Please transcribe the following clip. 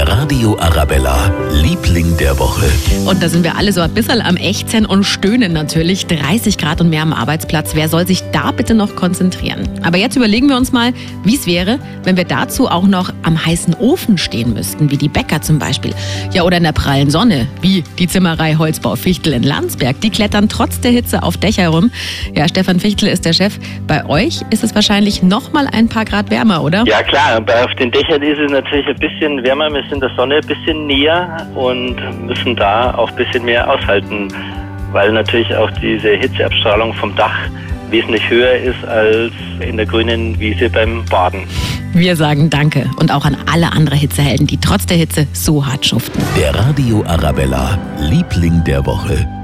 Der Radio Arabella, Liebling der Woche. Und da sind wir alle so ein bisschen am Ächzen und Stöhnen natürlich. 30 Grad und mehr am Arbeitsplatz. Wer soll sich da bitte noch konzentrieren? Aber jetzt überlegen wir uns mal, wie es wäre, wenn wir dazu auch noch am heißen Ofen stehen müssten, wie die Bäcker zum Beispiel. Ja, oder in der prallen Sonne, wie die Zimmerei Holzbau Fichtel in Landsberg. Die klettern trotz der Hitze auf Dächer rum. Ja, Stefan Fichtel ist der Chef. Bei euch ist es wahrscheinlich noch mal ein paar Grad wärmer, oder? Ja klar, auf den Dächern ist es natürlich ein bisschen wärmer. Wir sind der Sonne ein bisschen näher und müssen da auch ein bisschen mehr aushalten, weil natürlich auch diese Hitzeabstrahlung vom Dach wesentlich höher ist als in der grünen Wiese beim Baden. Wir sagen Danke und auch an alle andere Hitzehelden, die trotz der Hitze so hart schuften. Der Radio Arabella, Liebling der Woche.